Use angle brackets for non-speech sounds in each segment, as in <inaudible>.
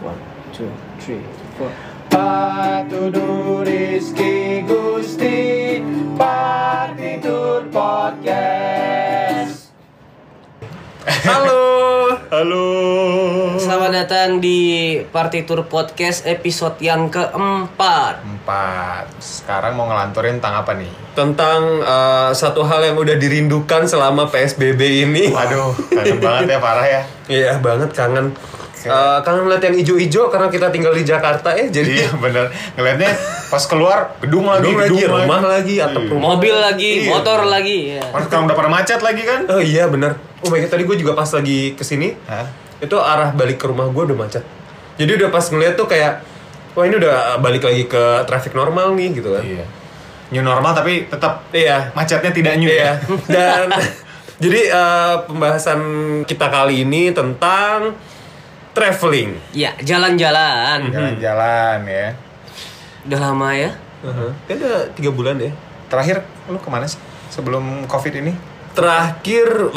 One, two, three, four. Patudu Rizky Gusti Partitur Podcast Halo. Halo Selamat datang di Partitur Podcast episode yang keempat. Empat Sekarang mau ngelanturin tentang apa nih? tentang uh, satu hal yang udah dirindukan selama PSBB ini. Waduh, kangen banget ya parah ya Iya banget kangen. Uh, kangen ngeliat yang ijo-ijo karena kita tinggal di Jakarta ya jadi Iya bener Ngeliatnya pas keluar gedung lagi gedung lagi, rumah lagi, atap Iya. rumah. Mobil lagi, Iya. motor lagi. Ya. Sekarang udah pada macet lagi kan? Oh iya bener. Oh my god tadi gue juga pas lagi ke sini Hah? itu arah balik ke rumah gue udah macet. Jadi udah pas ngeliat tuh kayak wah ini udah balik lagi ke traffic normal nih gitu kan. Iya New normal tapi tetap Iya. macetnya tidak new Iya. ya Dan <laughs> jadi eh, pembahasan kita kali ini tentang traveling. Ya, jalan-jalan. Jalan-jalan ya Udah lama ya? Uh-huh. Kayaknya tiga bulan deh. Terakhir lu ke mana sih? Sebelum covid ini? Terakhir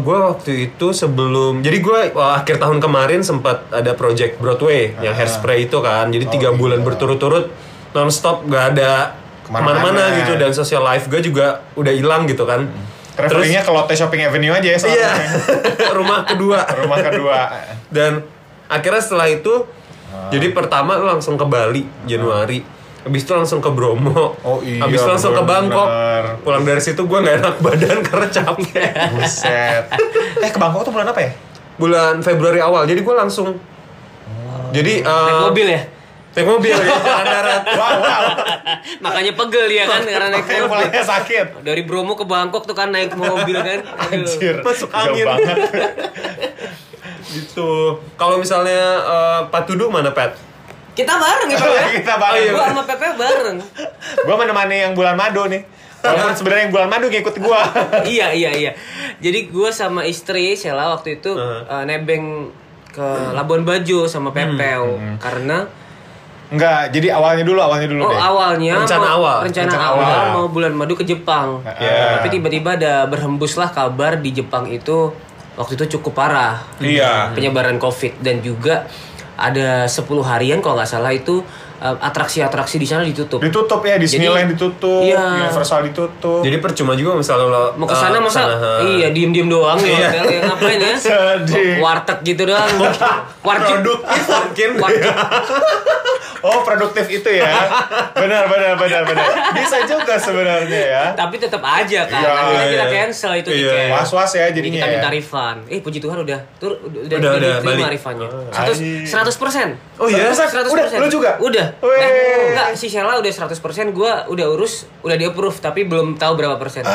gue waktu itu sebelum jadi gue akhir tahun kemarin sempat ada project Broadway yang hairspray itu kan. Jadi tiga iya. bulan berturut-turut nonstop gak ada Ke mana-mana. ke mana-mana gitu dan social life gue juga udah hilang gitu kan. Travelingnya ke Lotte Shopping Avenue aja ya Terus, iya soalnya. <laughs> rumah kedua. Rumah kedua Dan akhirnya setelah itu jadi pertama lu langsung ke Bali Januari. Habis itu langsung ke Bromo. Oh iya, Habis itu langsung ke bener. Bangkok. Pulang dari situ gue nggak enak badan karena capek. <laughs> Buset <laughs> Eh ke Bangkok tuh bulan apa ya? Bulan Februari awal. Jadi gue langsung Jadi eh, Naik mobil ya? Naik mobil ya jalan darat. <laughs> Wow wow Makanya pegel dia kan karena naik mobil. mulainya sakit Dari Bromo ke Bangkok tuh kan naik mobil kan. Aduh. Anjir Masuk angin. banget <laughs> gitu. Kalau misalnya eh, Pat Tudu mana Pat? Kita bareng gitu ya. <laughs> Kita bareng. Oh, iya, Gua sama Pepe bareng. Gue menemani yang bulan madu nih Walaupun sebenarnya yang bulan madu ngikut gue iya iya iya. Jadi gue sama istri Sheila waktu itu Uh. eh, nebeng ke Labuan Bajo sama Pepeo karena Enggak, jadi awalnya dulu, awalnya dulu oh deh awalnya Rencana mau- awal. rencana, Rencana awal, awal. mau bulan madu ke Jepang. Iya. Tapi tiba-tiba ada berhembuslah kabar di Jepang itu waktu itu cukup parah. Iya. Penyebaran Covid dan juga ada 10 harian kalau nggak salah itu atraksi-atraksi di sana ditutup. Ditutup ya, Disneyland ditutup, Iya. Universal ditutup Jadi percuma juga misalnya lo mau ke sana eh, masa ke sana, ha. iya diem-diem doang di Iya. hotel ya ngapain ya <laughs> Sedih. warteg gitu doang <laughs> warteg produktif mungkin. warteg <laughs> Oh produktif itu ya Benar, benar, benar, benar Bisa juga sebenarnya ya tapi tetap aja kan Iya, akhirnya kita iya. cancel itu Iya, tiket Was-was ya jadi jadinya kita minta ya refund eh puji Tuhan udah tur udah Udah, udah, balik. refundnya Oh. seratus Anjing. seratus persen Oh iya? Udah, lu juga? udah. Eh, enggak si Sheila udah 100% gua udah urus udah di approve tapi belum tahu berapa persen Ah,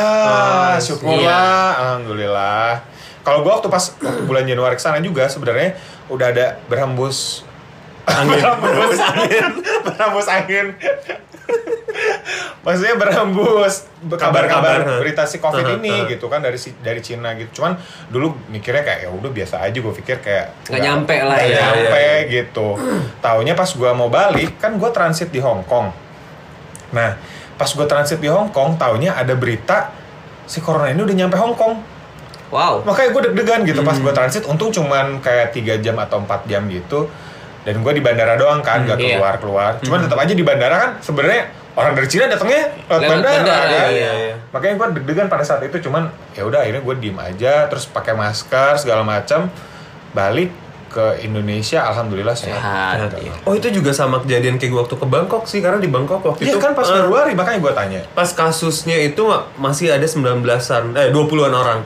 Ah, syukurlah, iya. alhamdulillah. Kalau gua waktu pas waktu <clears throat> bulan Januari ke sana juga sebenarnya udah ada berhembus Angin. <laughs> berhembus angin, berhembus angin. Maksudnya berhembus kabar-kabar berita si Covid Uh-huh, ini uh-huh. gitu kan dari si- dari Cina gitu. Cuman dulu mikirnya kayak ya udah biasa aja gue pikir kayak Nggak nyampe lah nggak ya. nyampe Iya, gitu. Taunya pas gua mau balik kan gua transit di Hong Kong. Nah, pas gua transit di Hong Kong, taunya ada berita si corona ini udah nyampe Hong Kong. wow Makanya gue deg-degan gitu pas Hmm. gue transit. Untung cuman kayak tiga jam atau 4 jam gitu. Dan gue di bandara doang kan, gak iya. keluar keluar. Cuman tetap aja di bandara kan sebenarnya orang dari Cina datangnya lewat bandara, bandara, kan. iya, iya. Makanya gue deg-degan pada saat itu. Cuman ya udah akhirnya gue diem aja, terus pakai masker segala macam. Balik ke Indonesia, alhamdulillah sehat. sehat iya. Oh itu juga sama kejadian kayak waktu ke Bangkok sih karena di Bangkok waktu Iya itu kan pas eh, Februari makanya gue tanya. pas kasusnya itu masih ada 19-an eh 20-an orang.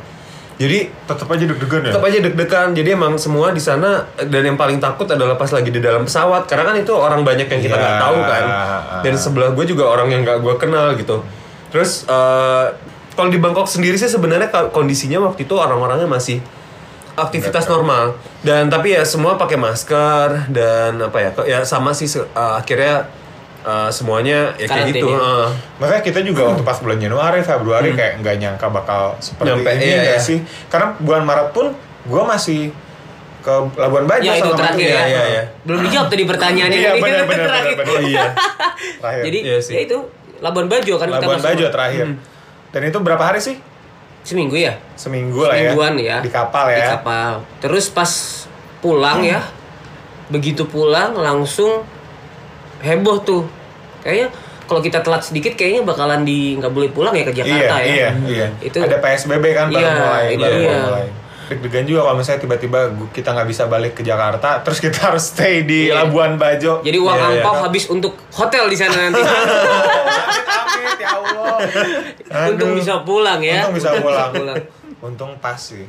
Jadi Tetap aja deg-degan ya. tetap aja deg-degan. Jadi emang semua di sana dan yang paling takut adalah pas lagi di dalam pesawat karena kan itu orang banyak yang kita Iya. nggak tahu kan. Dan sebelah gue juga orang yang nggak gue kenal gitu. Terus eh, kalau di Bangkok sendiri sih sebenarnya kondisinya waktu itu orang-orangnya masih aktivitas normal dan tapi ya semua pakai masker dan apa ya ya sama sih eh, akhirnya eh, semuanya ya kayak gitu. eh. Makanya kita juga waktu pas bulan Januari, Februari kayak nggak nyangka bakal seperti Nyampe, ini iya, nggak iya. sih? Karena bulan Maret pun gue masih ke Labuan Bajo ya itu sama terakhir ya, iya, iya. belum dijawab tadi pertanyaannya Iya Ini benar benar terakhir. benar benar. Oh iya. Terakhir. jadi Iya sih. ya itu Labuan Bajo kan kita Labuan masuk. Bajo terakhir. Dan itu berapa hari sih? seminggu ya Seminggu lah ya. Semingguan ya. Di kapal di ya. kapal terus pas pulang ya begitu pulang langsung heboh tuh kayaknya kalau kita telat sedikit kayaknya bakalan di nggak boleh pulang ya ke Jakarta iya, ya Iya, iya. Itu- ada PSBB kan baru Iya, mulai, itu baru dia. mulai. Deg-degan juga kalau misalnya tiba-tiba kita nggak bisa balik ke Jakarta, terus kita <laughs> harus stay di Iya. Labuan Bajo. jadi uang Iya, iya. angpau habis untuk hotel di sana nanti <laughs> Amit, ya Allah. <laughs> untung bisa pulang ya Untung bisa pulang. pulang. Untung pas sih.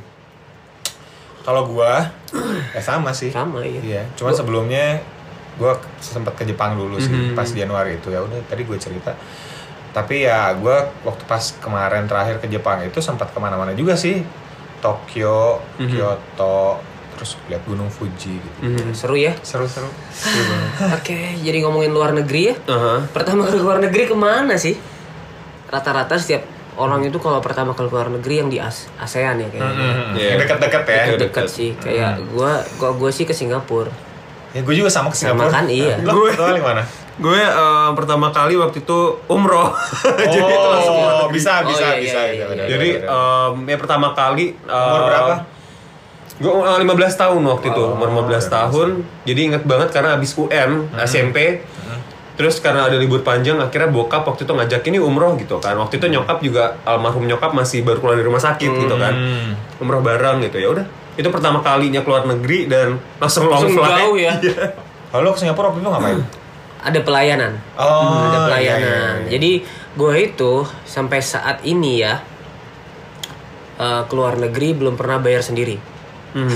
Kalau gua, <clears throat> ya sama sih. sama ya Iya, cuman sebelumnya gua sempat ke Jepang dulu sih Mhm. pas Januari itu ya udah tadi gue cerita. Tapi ya gua waktu pas kemarin terakhir ke Jepang itu sempat ke mana-mana juga sih. Tokyo, Mhm. Kyoto, terus lihat Gunung Fuji gitu. Mhm. seru ya Seru-seru. Seru banget. <laughs> oke jadi ngomongin luar negeri ya Aha. pertama ke luar negeri ke mana sih rata-rata setiap orang itu kalau pertama ke luar negeri yang di As- ASEAN ya kayaknya Mhm. Iya. Yang deket-deket ya. Deket. dekat sih kayak gua gua gua sih ke Singapura Ya gue juga sama ke Sama Singapura. kan, iya. Lo Gue- kali mana? Gue eh, pertama kali waktu itu umroh. <laughs> Jadi itu langsung oh, negeri. bisa, Oh, bisa, iya, bisa, iya, bisa. iya, benar, iya. Jadi em, ya pertama kali eh, Umur berapa? Gue eh, 15 tahun waktu itu, Oh, umur 15 udah tahun. Jadi inget banget karena habis UN, SMP. Terus karena ada libur panjang, akhirnya bokap waktu itu ngajak ini umroh gitu kan. Waktu itu nyokap juga almarhum nyokap masih baru keluar dari rumah sakit gitu kan. Hmm. Umroh bareng gitu ya udah. Itu pertama kalinya keluar negeri dan langsung long langsung flight. jauh ya <laughs> Kalau lo ke Singapura waktu itu ngapain? ada pelayanan Oh, ada iya, pelayanan iya, iya. jadi gue itu sampai saat ini ya eh, keluar negeri belum pernah bayar sendiri Hmm. <laughs>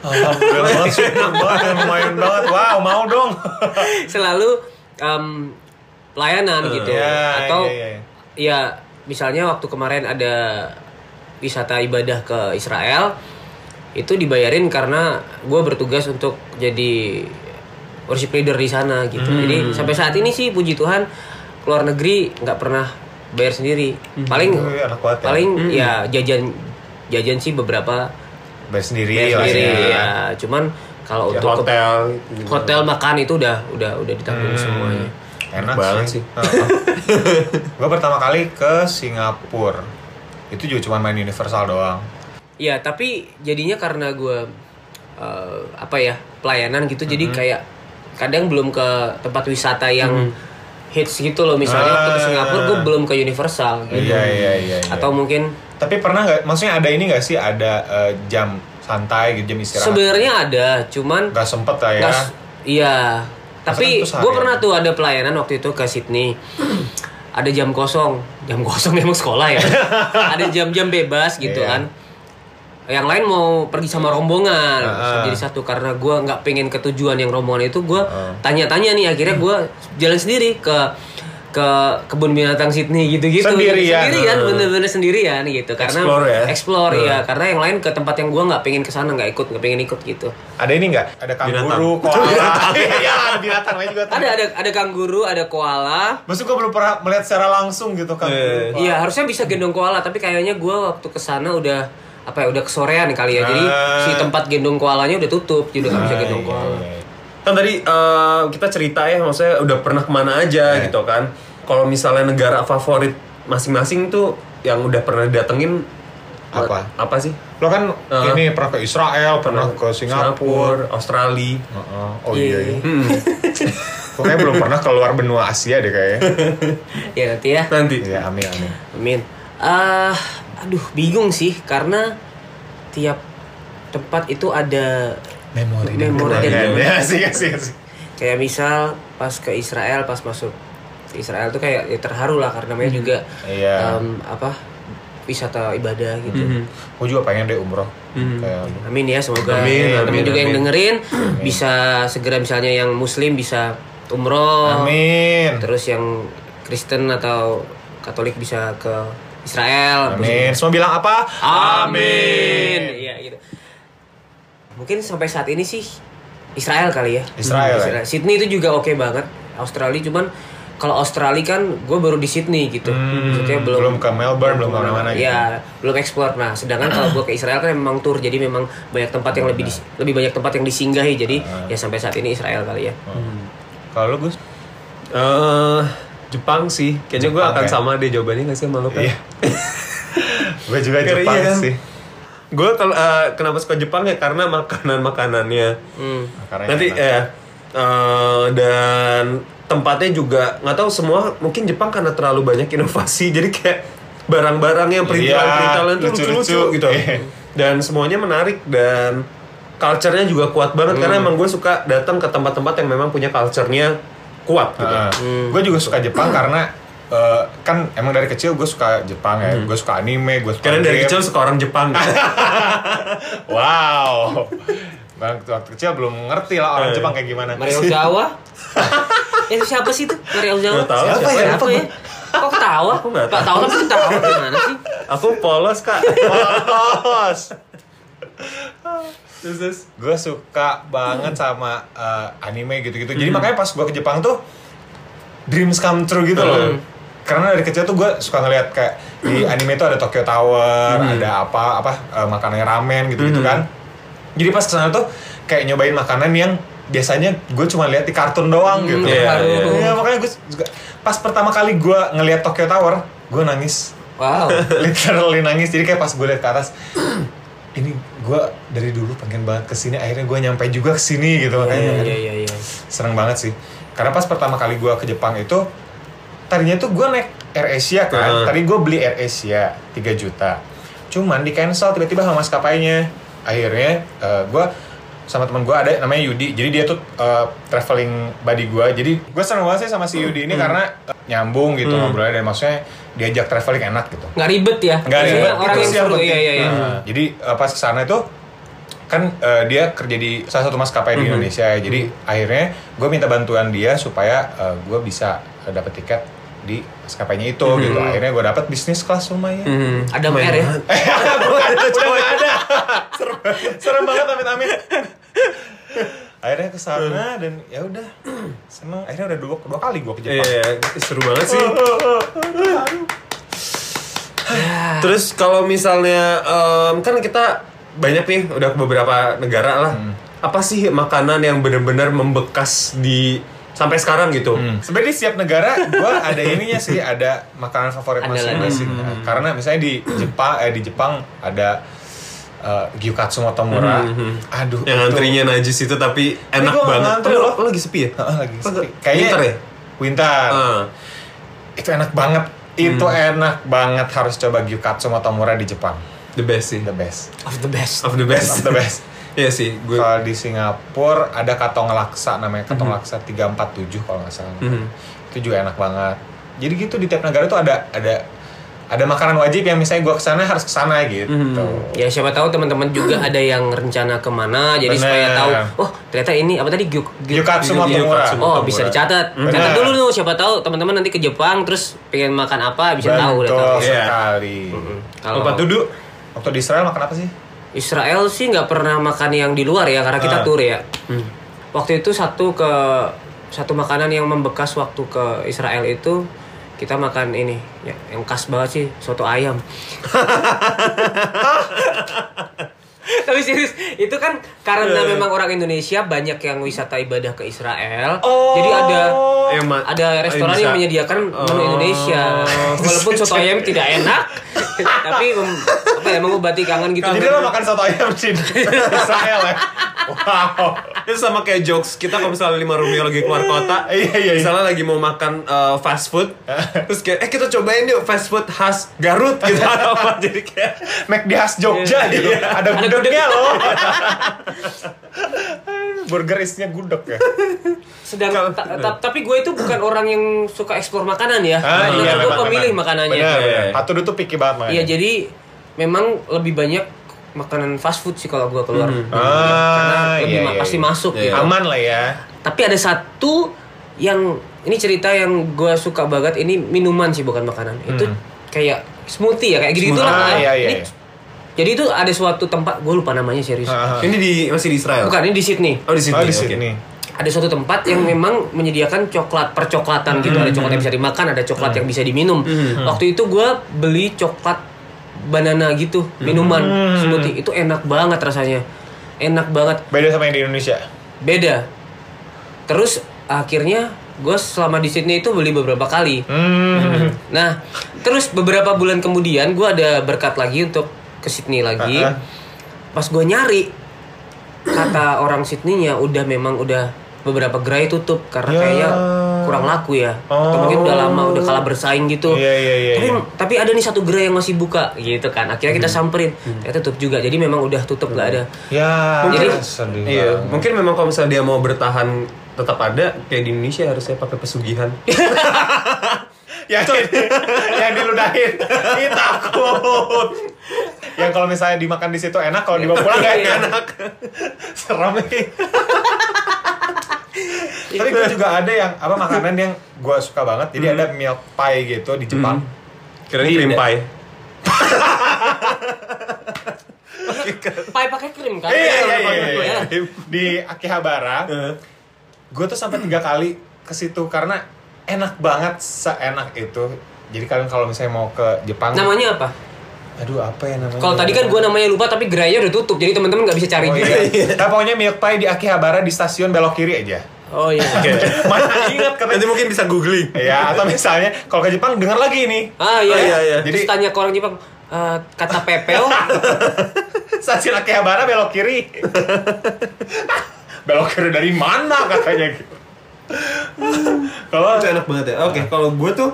Alhamdulillah banget, banget, lumayan banget. Wow, mau dong. <laughs> selalu em, pelayanan gitu Ya, atau iya, iya. ya misalnya waktu kemarin ada wisata ibadah ke Israel itu dibayarin karena gue bertugas untuk jadi worship leader di sana gitu Hmm. jadi sampai saat ini sih puji Tuhan keluar negeri nggak pernah bayar sendiri paling Wih, anak kuat ya. paling ya jajan jajan sih beberapa Bayar sendiri bayar sendiri ya. ya cuman kalau Ya, untuk ke- hotel. hotel makan itu udah udah udah ditanggung Hmm. semuanya Enak Banget sih. sih. gue pertama kali ke Singapura. Itu juga cuma main Universal doang. Iya, tapi jadinya karena gue eh, apa ya pelayanan gitu, jadi kayak kadang belum ke tempat wisata yang hits gitu loh. Misalnya waktu ke Ah. Singapura gue belum ke Universal gitu. Iya, iya, iya. iya. Atau mungkin Tapi pernah nggak? Maksudnya ada ini nggak sih? Ada eh, jam santai gitu, jam istirahat? sebenarnya ada, cuman Nggak sempet lah ya. nggak s- iya. Tapi gue pernah tuh ada pelayanan waktu itu ke Sydney. Ada jam kosong, jam kosong <laughs> memang sekolah ya. <laughs> ada jam-jam bebas gitu Iya. kan. Yang lain mau pergi sama rombongan, Ah, ah. jadi satu karena gue nggak pengen ke tujuan yang rombongan itu gue Ah. tanya-tanya nih akhirnya gue jalan sendiri ke ke kebun binatang Sydney gitu-gitu Sendirian. sendirian Ah. bener-bener sendirian gitu karena Explore ya? explore Ah. ya karena yang lain ke tempat yang gue nggak pengen ke sana nggak ikut nggak pengen ikut gitu Ada ini nggak? Ada kanguru, <laughs> koala. Iya, ada binatang lain juga. tuh. ada ada ada kanguru ada koala Maksud gue belum pernah melihat secara langsung gitu kan. Iya harusnya bisa gendong koala tapi kayaknya gue waktu ke sana udah apa ya udah kesorean kali ya jadi Ah. si tempat gendong koalanya udah tutup jadi nggak bisa Ah, gendong iya, koala. Iya, iya. Kan tadi eh, kita cerita ya, maksudnya udah pernah ke mana aja Iya. gitu kan. Kalau misalnya negara favorit masing-masing tuh yang udah pernah datengin Apa? Apa sih? Lo kan Ah. ini pernah ke Israel, pernah ke Singapura. Australia. Heeh. Oh iya. Iya. iya. Hmm, <laughs> kayaknya belum pernah keluar benua Asia deh kayaknya. <laughs> Ya nanti ya. nanti. Iya, amin amin. Amin. Ah, aduh bingung sih karena tiap tempat itu ada Memori Memori dan memori. Ya, asik asik asik. kayak misal pas ke Israel pas masuk ke Israel tuh kayak ya terharu lah karena namanya juga Iya. em, apa wisata ibadah gitu. Mhm. Gue juga pengen deh umroh. Mhm. Kayak Amin ya semoga Amin, teman amin, juga yang amin. dengerin bisa segera misalnya yang muslim bisa umroh Amin. terus yang Kristen atau Katolik bisa ke Israel Amin. Semua bilang apa? Amin iya gitu mungkin sampai saat ini sih Israel kali ya Israel, ya? Sydney itu juga oke banget Australia cuman kalau Australia kan gue baru di Sydney gitu Hmm, maksudnya belum belum ke Melbourne, belum ke mana-mana gitu. ya belum explore nah sedangkan kalau gue ke Israel kan memang tour jadi memang banyak tempat yang lebih lebih banyak tempat yang disinggahi jadi Ah. ya sampai saat ini Israel kali ya Kalau lu Gus? Eh, Jepang sih. Kayaknya gue akan ya? sama deh jawabannya nggak sih sama lo kan? Iya. <laughs> Gue juga Jepang iya kan? sih. Gue kalau eh, kenapa suka Jepang ya karena makanan makanannya Hmm. Karena nanti enak. eh eh, dan tempatnya juga nggak tahu semua mungkin Jepang karena terlalu banyak inovasi <laughs> jadi kayak barang-barang yang perintilan-perintilan itu lucu-lucu. gitu Iya. dan semuanya menarik dan culture-nya juga kuat banget karena emang gue suka datang ke tempat-tempat yang memang punya culture-nya kuat gitu. Gue juga suka Jepang <clears throat> karena eh, kan emang dari kecil gue suka Jepang ya. Gue suka anime, gue suka Karena dari game. kecil suka orang Jepang. <laughs> Wow. Bang, waktu kecil belum ngerti lah orang Eh. Jepang kayak gimana. Mario <laughs> Zawa. eh siapa sih itu? Mario. Nggak tahu, siapa, siapa ya? siapa ya? Kok ketawa? Aku nggak Nggak tahu tapi ketawa gimana sih? Aku polos kak. Polos. Terus, terus. gue suka banget sama eh, anime gitu-gitu. Hmm. Jadi makanya pas gue ke Jepang tuh dreams come true gitu Hmm. loh. Karena dari kecil tuh gue suka ngeliat kayak di anime tuh ada Tokyo Tower, Hmm. ada apa apa eh, makanannya ramen gitu-gitu kan. Jadi pas ke sana tuh kayak nyobain makanan yang biasanya gue cuma lihat di kartun doang Hmm, gitu. Baru. iya. Iya, makanya gue juga pas pertama kali gue ngeliat Tokyo Tower, gue nangis. Wow. <laughs> Literally nangis. Jadi kayak pas gue liat ke atas, <clears throat> ini gue dari dulu pengen banget ke sini. Akhirnya gue nyampe juga ke sini gitu makanya. Iya iya iya. Seneng banget sih. Karena pas pertama kali gue ke Jepang itu, tadinya tuh gue naik Air Asia kan. Heeh. Tadi gue beli Air Asia 3 juta. Cuman di cancel tiba-tiba sama maskapainya. Akhirnya gue sama teman gue ada namanya Yudi. Jadi dia tuh eh, traveling buddy gue. Jadi gue seneng banget sih sama si Yudi ini karena eh, nyambung gitu Hmm. ngobrolnya dan maksudnya diajak traveling enak gitu. Nggak ribet ya? Nggak ribet, Orang itu yang sih yang seru. Iya iya iya. Nah, jadi eh, pas ke sana itu kan eh, dia kerja di salah satu maskapai di Indonesia ya. Jadi akhirnya gue minta bantuan dia supaya gue bisa eh, dapet tiket di maskapainya itu gitu. Akhirnya gue dapet bisnis kelas lumayan. Hmm. Ada mer ya? Bukan, udah nggak ada. serem, serem banget amit amit. <laughs> Akhirnya ke sana dan ya udah seneng. Akhirnya udah dua, dua kali gue ke Jepang. Iya, seru banget sih. <laughs> Terus kalau misalnya em, kan kita banyak nih udah ke beberapa negara lah. Apa sih makanan yang benar-benar membekas di sampai sekarang gitu? Hmm. Sebenarnya di setiap negara gue ada ininya sih, ada makanan favorit masing-masing. Nah, Karena misalnya di Jepang, eh di Jepang ada eh, gyukatsu motomura. Hmm. Aduh, Yang itu- antrinya najis itu tapi enak gua banget. ngantri Oh, loh. lo lagi sepi ya? Heeh, lagi sepi. Kayaknya Winter ya? Winter. Ah. Itu enak banget. Itu enak banget harus coba gyukatsu motomura di Jepang. The best sih. The best. Of the best. Of the best. Of the best. Iya sih, gue Kalau di Singapura ada katong laksa namanya katong laksa 347 kalau nggak salah. Mhm. Itu juga enak banget. Jadi gitu di tiap negara tuh ada ada ada makanan wajib yang misalnya gue ke sana harus ke sana gitu. Mhm. Ya siapa tahu teman-teman juga <clears throat> ada yang rencana ke mana jadi Bener. supaya tahu oh ternyata ini apa tadi gyuk, gyuk-. Gyukatsu Oh bisa dicatat. Bener. Catat dulu tuh siapa tahu teman-teman nanti ke Jepang terus pengen makan apa bisa tahu udah Betul tahu. Iya. sekali. Kalau Tempat duduk Waktu di Israel makan apa sih? Israel sih nggak pernah makan yang di luar ya karena kita Ah. tur ya. Waktu itu satu ke satu makanan yang membekas waktu ke Israel itu kita makan ini ya yang khas banget sih soto ayam. <laughs> Tapi serius, itu kan karena memang orang Indonesia banyak yang wisata ibadah ke Israel. Jadi ada Eh, ada restoran bisa. yang menyediakan menu Oh. Indonesia. Walaupun soto ayam tidak enak, <laughs> tapi apa ya mengobati kangen gitu. Jadi lo makan soto ayam di Israel ya? <laughs> Wow. itu sama kayak jokes kita kalau misalnya lima Romeo lagi keluar kota, Iya, iya, iya. misalnya lagi mau makan uh, fast food, terus kayak eh kita cobain yuk fast food khas Garut <laughs> gitu atau apa jadi kayak Mac di khas Jogja Iya. gitu. Ada Ada gudegnya loh. <laughs> Burger isinya gudeg ya. Sedang ta- ta- tapi gue itu bukan orang yang suka ekspor makanan ya. Ah, iya, gue memang, pemilih makanannya. Iya, iya. Hatudu tuh picky banget makanya. Iya, jadi memang lebih banyak makanan fast food sih kalau gue keluar. Hmm. Ah, Karena lebih iya, ma- iya, pasti iya. masuk Iya. gitu. Aman lah ya. Tapi ada satu yang ini cerita yang gue suka banget ini minuman sih bukan makanan. Itu kayak smoothie ya kayak gitu Hmm. Ah, iya, iya, Ini- iya. Jadi itu ada suatu tempat gue lupa namanya serius. Ah, ah. ini di masih di Israel. Bukan ini di Sydney. Oh di sini. Oh, di oke. sini. ada suatu tempat yang memang menyediakan coklat percoklatan gitu ada coklat yang bisa dimakan ada coklat yang bisa diminum waktu itu gue beli coklat banana gitu minuman smoothie itu enak banget rasanya enak banget Beda sama yang di Indonesia. beda terus akhirnya gue selama di Sydney itu beli beberapa kali Hmm. nah terus beberapa bulan kemudian gue ada berkat lagi untuk ke Sydney lagi. Uh-uh. Pas gue nyari kata orang Sydney-nya udah memang udah beberapa gerai tutup karena Ya. kayaknya kurang laku ya. Atau Oh. mungkin udah lama udah kalah bersaing gitu. Iya, iya, iya, tapi iya. tapi ada nih satu gerai yang masih buka gitu kan. Akhirnya kita samperin. Ternyata tutup juga. Jadi memang udah tutup nggak ada. Ya, Mungkin- sedih Iya, mungkin memang kalau misalnya dia mau bertahan tetap ada kayak di Indonesia harusnya pakai pesugihan. <laughs> yang, <laughs> yang diludahin Ih, takut yang kalau misalnya dimakan di situ enak kalau dibawa pulang gak Iya. <laughs> enak serem nih tapi gue juga ada yang apa makanan yang gue suka banget jadi ada milk pie gitu di Jepang Kira Iya. cream pie. Pai pakai krim kan? iya iya iya, iya. ya. di Akihabara gue tuh sampai tiga kali ke situ karena enak banget seenak itu jadi kalian kalau misalnya mau ke Jepang Namanya apa? Aduh apa ya namanya Kalau tadi kan gue namanya lupa tapi gerainya udah tutup. Jadi teman-teman nggak bisa cari Oh, juga. iya. Nah, pokoknya milk pie di Akihabara di stasiun belok kiri aja. Oh iya. <laughs> Mana ingat Nanti katanya. mungkin bisa googling. Ya, atau misalnya kalau ke Jepang dengar lagi nih. Ah iya. Oh, iya, iya. Jadi Jadi- tanya ke orang Jepang eh, kata pepel <laughs> Stasiun Akihabara belok kiri. <laughs> belok kiri dari mana katanya gitu. Kalau itu enak banget ya. Oke, kalau gue tuh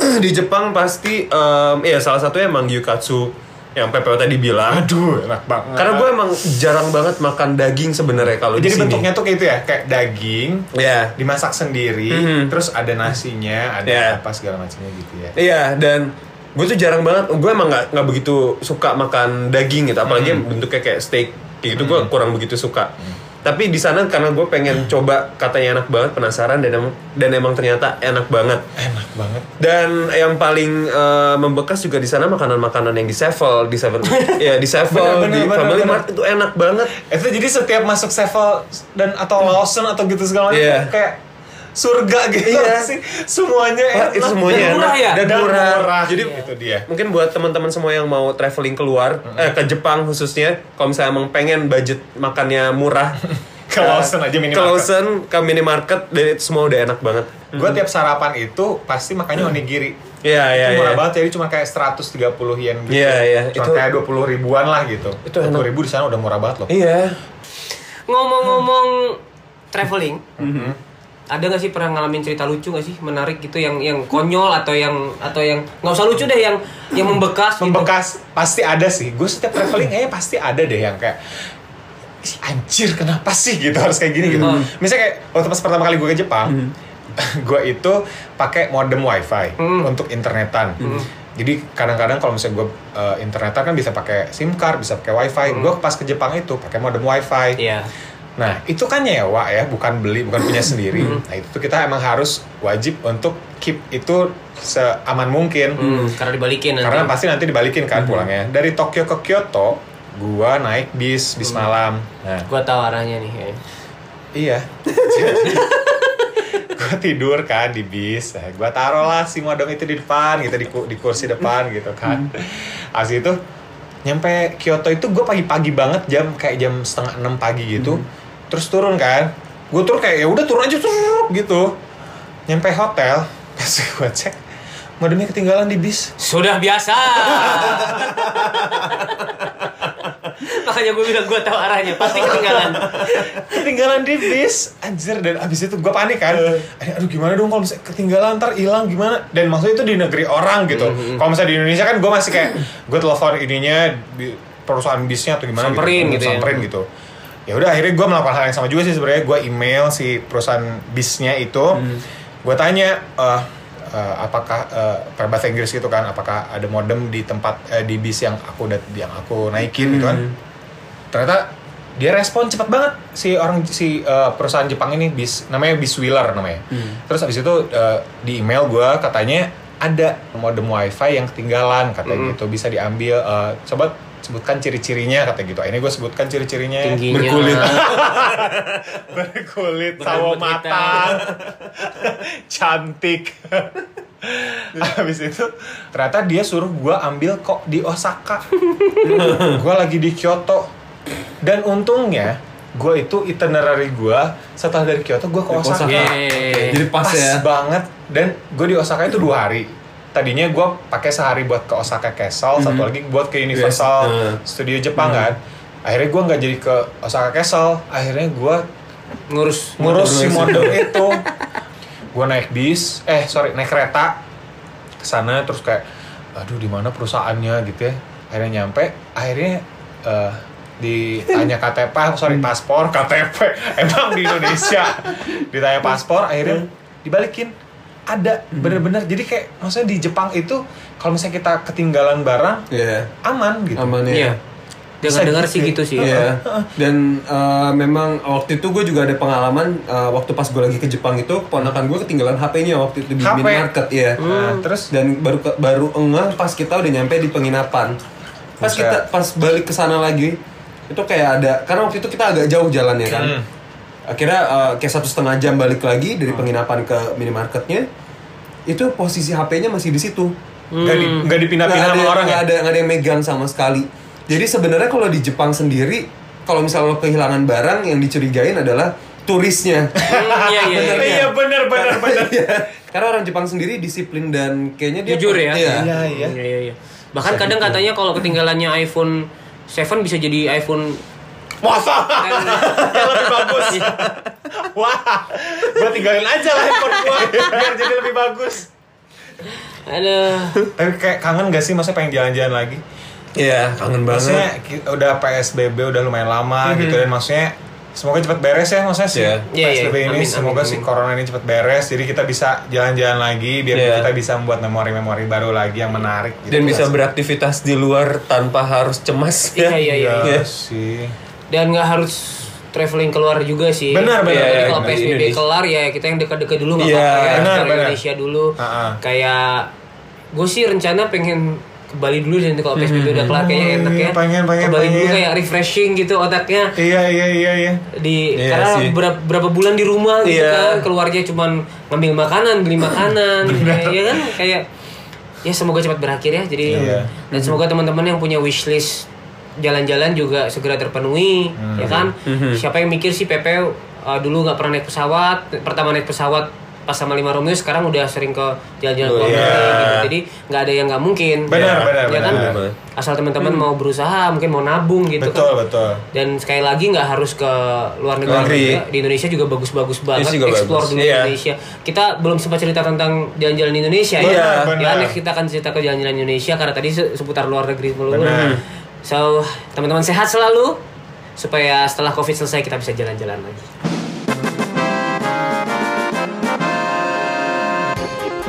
<clears throat> di Jepang pasti em, ya salah satunya emang gyukatsu yang PPO tadi bilang. aduh enak banget. Karena gue emang jarang banget makan daging sebenarnya kalau di jadi sini. bentuknya tuh kayak itu ya, kayak daging Ya. dimasak sendiri, Mhm. terus ada nasinya, ada Ya. apa segala macamnya gitu ya. Iya dan gue tuh jarang banget. Gue emang nggak nggak begitu suka makan daging gitu. Apalagi yang bentuknya kayak steak kayak gitu. Gue kurang begitu suka. Tapi di sana karena gue pengen coba katanya enak banget penasaran dan emang dan emang ternyata enak banget. Enak banget. Dan yang paling eh, membekas juga di sana makanan-makanan yang di Sevel, di Seven, <laughs> ya di Sevel, Bener, di bener, Family bener. Mart itu enak banget. Itu jadi setiap masuk Sevel dan atau Lawson atau gitu segala macam Iya. kayak surga gitu Iya. <laughs> sih. Semuanya enak. itu semuanya Dan murah enak. ya? Dan Dan murah. murah. Jadi itu dia. mungkin buat teman-teman semua yang mau traveling keluar eh, ke Jepang khususnya kalau misalnya emang pengen budget makannya murah <laughs> Ke eh, Lawson aja minimarket. ke Lawson ke minimarket dan itu semua udah enak banget Gue tiap sarapan itu pasti makannya onigiri. Iya iya itu murah iya banget jadi cuma kayak 130 yen gitu. Iya, iya. Cuma Itu- kayak 20 ribuan lah gitu. Itu enak. 20 ribu di sana udah murah banget loh. iya ngomong-ngomong traveling. Mhm. Ada gak sih pernah ngalamin cerita lucu gak sih menarik gitu yang yang konyol atau yang atau yang nggak usah lucu deh yang yang membekas gitu. Membekas pasti ada sih. Gue setiap traveling kayaknya pasti ada deh yang kayak "Ih, anjir kenapa sih gitu harus kayak gini gitu. Hmm. Misalnya kayak waktu pas pertama kali gue ke Jepang, <laughs> gue itu pakai modem wifi Hmm. untuk internetan. Jadi kadang-kadang kalau misalnya gue uh, internetan kan bisa pakai SIM card, bisa pakai wifi. Gue pas ke Jepang itu pakai modem wifi. Iya. Nah, itu kan nyewa ya, bukan beli, bukan punya <clears throat> sendiri. Nah, itu tuh kita emang harus wajib untuk keep itu seaman mungkin. Hmm, karena dibalikin nanti. Karena pasti nanti dibalikin kan pulangnya. Dari Tokyo ke Kyoto, gua naik bis, bis malam. Nah, Gua tahu arahnya nih. kayaknya. iya. <laughs> gua tidur kan di bis. Nah, gua taruh lah si modem itu di depan gitu di, di kursi depan gitu kan. Abis itu nyampe Kyoto itu gue pagi-pagi banget jam kayak jam setengah enam pagi gitu. Terus turun kan. Gue turun kayak ya udah turun aja turun gitu. Nyampe hotel, <laughs> pas gue cek modemnya ketinggalan di bis. Sudah biasa. <laughs> Makanya gue bilang gue tahu arahnya, pasti ketinggalan. ketinggalan di bis anjir dan abis itu gue panik kan aduh gimana dong kalau misalnya ketinggalan ntar hilang gimana dan maksudnya itu di negeri orang gitu kalau misalnya di Indonesia kan gue masih kayak gue telepon ininya perusahaan bisnya atau gimana Samperin gitu, gitu ya. samperin gitu ya udah akhirnya gue melakukan hal yang sama juga sih sebenarnya. Gue email si perusahaan bisnya itu. Gue tanya eh, eh, apakah eh, pakai bahasa Inggris gitu kan apakah ada modem di tempat eh, di bis yang aku yang aku naikin gitu kan? Ternyata dia respon cepat banget. Si orang si uh, perusahaan Jepang ini bis namanya Biswheeler namanya. Terus abis itu uh, di email gue katanya ada modem wifi yang ketinggalan katanya gitu bisa diambil uh, coba sebutkan ciri-cirinya kata gitu ini gue sebutkan ciri-cirinya Tingginya. Berkulit. <laughs> berkulit sawo matang <laughs> cantik <laughs> Habis itu ternyata dia suruh gua ambil kok di Osaka. gua lagi di Kyoto. Dan untungnya gua itu itinerary gua setelah dari Kyoto gua ke Osaka. Osaka. Yeay. jadi pas, ya banget dan gue di Osaka itu dua hari tadinya gue pakai sehari buat ke Osaka Castle, satu lagi buat ke Universal Yes. Uh. Studio Jepang kan. Akhirnya gue nggak jadi ke Osaka Castle, akhirnya gue ngurus ngurus si Model itu. gue naik bis, eh sorry naik kereta ke sana terus kayak, aduh di mana perusahaannya gitu ya. Akhirnya nyampe, akhirnya eh, ditanya <laughs> KTP, sorry paspor, KTP, <laughs> emang di Indonesia <laughs> ditanya paspor, akhirnya dibalikin ada bener-bener jadi kayak maksudnya di Jepang itu kalau misalnya kita ketinggalan barang Iya. aman gitu Aman ya. Iya. Dengar-dengar Bisa sih gitu gitu sih. Iya. Dan eh, memang waktu itu gue juga ada pengalaman eh, waktu pas gue lagi ke Jepang itu keponakan gue ketinggalan HP-nya waktu itu di HP? minimarket ya. Nah, terus Dan baru ke- baru engah pas kita udah nyampe di penginapan. Pas Buset. kita pas balik ke sana lagi itu kayak ada karena waktu itu kita agak jauh jalannya kan. Hmm. Akhirnya eh, kayak satu setengah jam balik lagi dari penginapan ke minimarketnya itu posisi HP-nya masih di situ. nggak di, nggak dipindah-pindah ada, sama orang ya nggak ada, nggak ada yang megang sama sekali. Jadi sebenarnya kalau di Jepang sendiri, kalau misalnya lo kehilangan barang yang dicurigain adalah turisnya. Hmm, Iya iya. iya. iya bener bener bener <laughs> Iya. Karena orang Jepang sendiri disiplin dan kayaknya dia Jujur ya. Iya. iya iya Iya iya iya. Bahkan kadang katanya kalau ketinggalannya iPhone 7 bisa jadi iPhone masa yang lebih bagus wah gua tinggalin aja lah handphone gua biar jadi lebih bagus Aduh. tapi kayak kangen gak sih maksudnya pengen jalan-jalan lagi Iya, kangen maksudnya banget. ki- udah PSBB udah lumayan lama gitu dan maksudnya semoga cepat beres ya maksudnya sih Iya. Iya, iya. PSBB ini Amin, semoga amin, sih amin. corona ini cepat beres jadi kita bisa jalan-jalan lagi biar Iya. kita bisa membuat memori-memori baru lagi yang menarik gitu. Dan bisa beraktivitas di luar tanpa harus cemas. Iya, ya. iya, iya. Iya sih Dan nggak harus traveling keluar juga sih. Benar, benar, Jadi benar. kalau PSBB Indonesia. kelar ya kita yang dekat-dekat dulu nggak Iya, apa-apa ya. benar, benar. Indonesia dulu. Ha-ha. Kayak gue sih rencana pengen ke Bali dulu dan kalau PSBB udah kelar kayaknya enak ya. iya, pengen, pengen, ke Bali dulu pengen. kayak refreshing gitu otaknya. iya iya iya iya di Iya karena sih. berapa, berapa bulan di rumah gitu Iya. kan keluarnya cuman ngambil makanan beli makanan <laughs> ya kan kayak ya semoga cepat berakhir ya jadi Iya. dan semoga teman-teman yang punya wishlist jalan-jalan juga segera terpenuhi ya kan siapa yang mikir sih Pepe uh, dulu nggak pernah naik pesawat pertama naik pesawat pas sama lima Romeo sekarang udah sering ke jalan-jalan Oh, keluar iya. gitu jadi nggak ada yang nggak mungkin Benar, benar, ya kan benar. benar. asal teman-teman mau berusaha mungkin mau nabung gitu betul kan betul dan sekali lagi nggak harus ke luar negeri, juga. di Indonesia juga bagus-bagus banget juga explore bagus. dulu Iya. Indonesia kita belum sempat cerita tentang jalan-jalan Indonesia Iya, ya benar. ya next kita akan cerita ke jalan-jalan Indonesia karena tadi se- seputar luar negeri mulu Benar. So teman-teman sehat selalu supaya setelah covid selesai kita bisa jalan-jalan lagi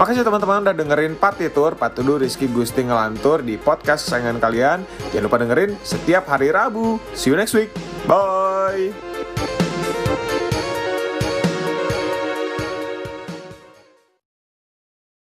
Makasih teman-teman udah dengerin Partitur, Patudu Rizky Gusti ngelantur di podcast kesayangan kalian. Jangan lupa dengerin setiap hari Rabu. See you next week. Bye.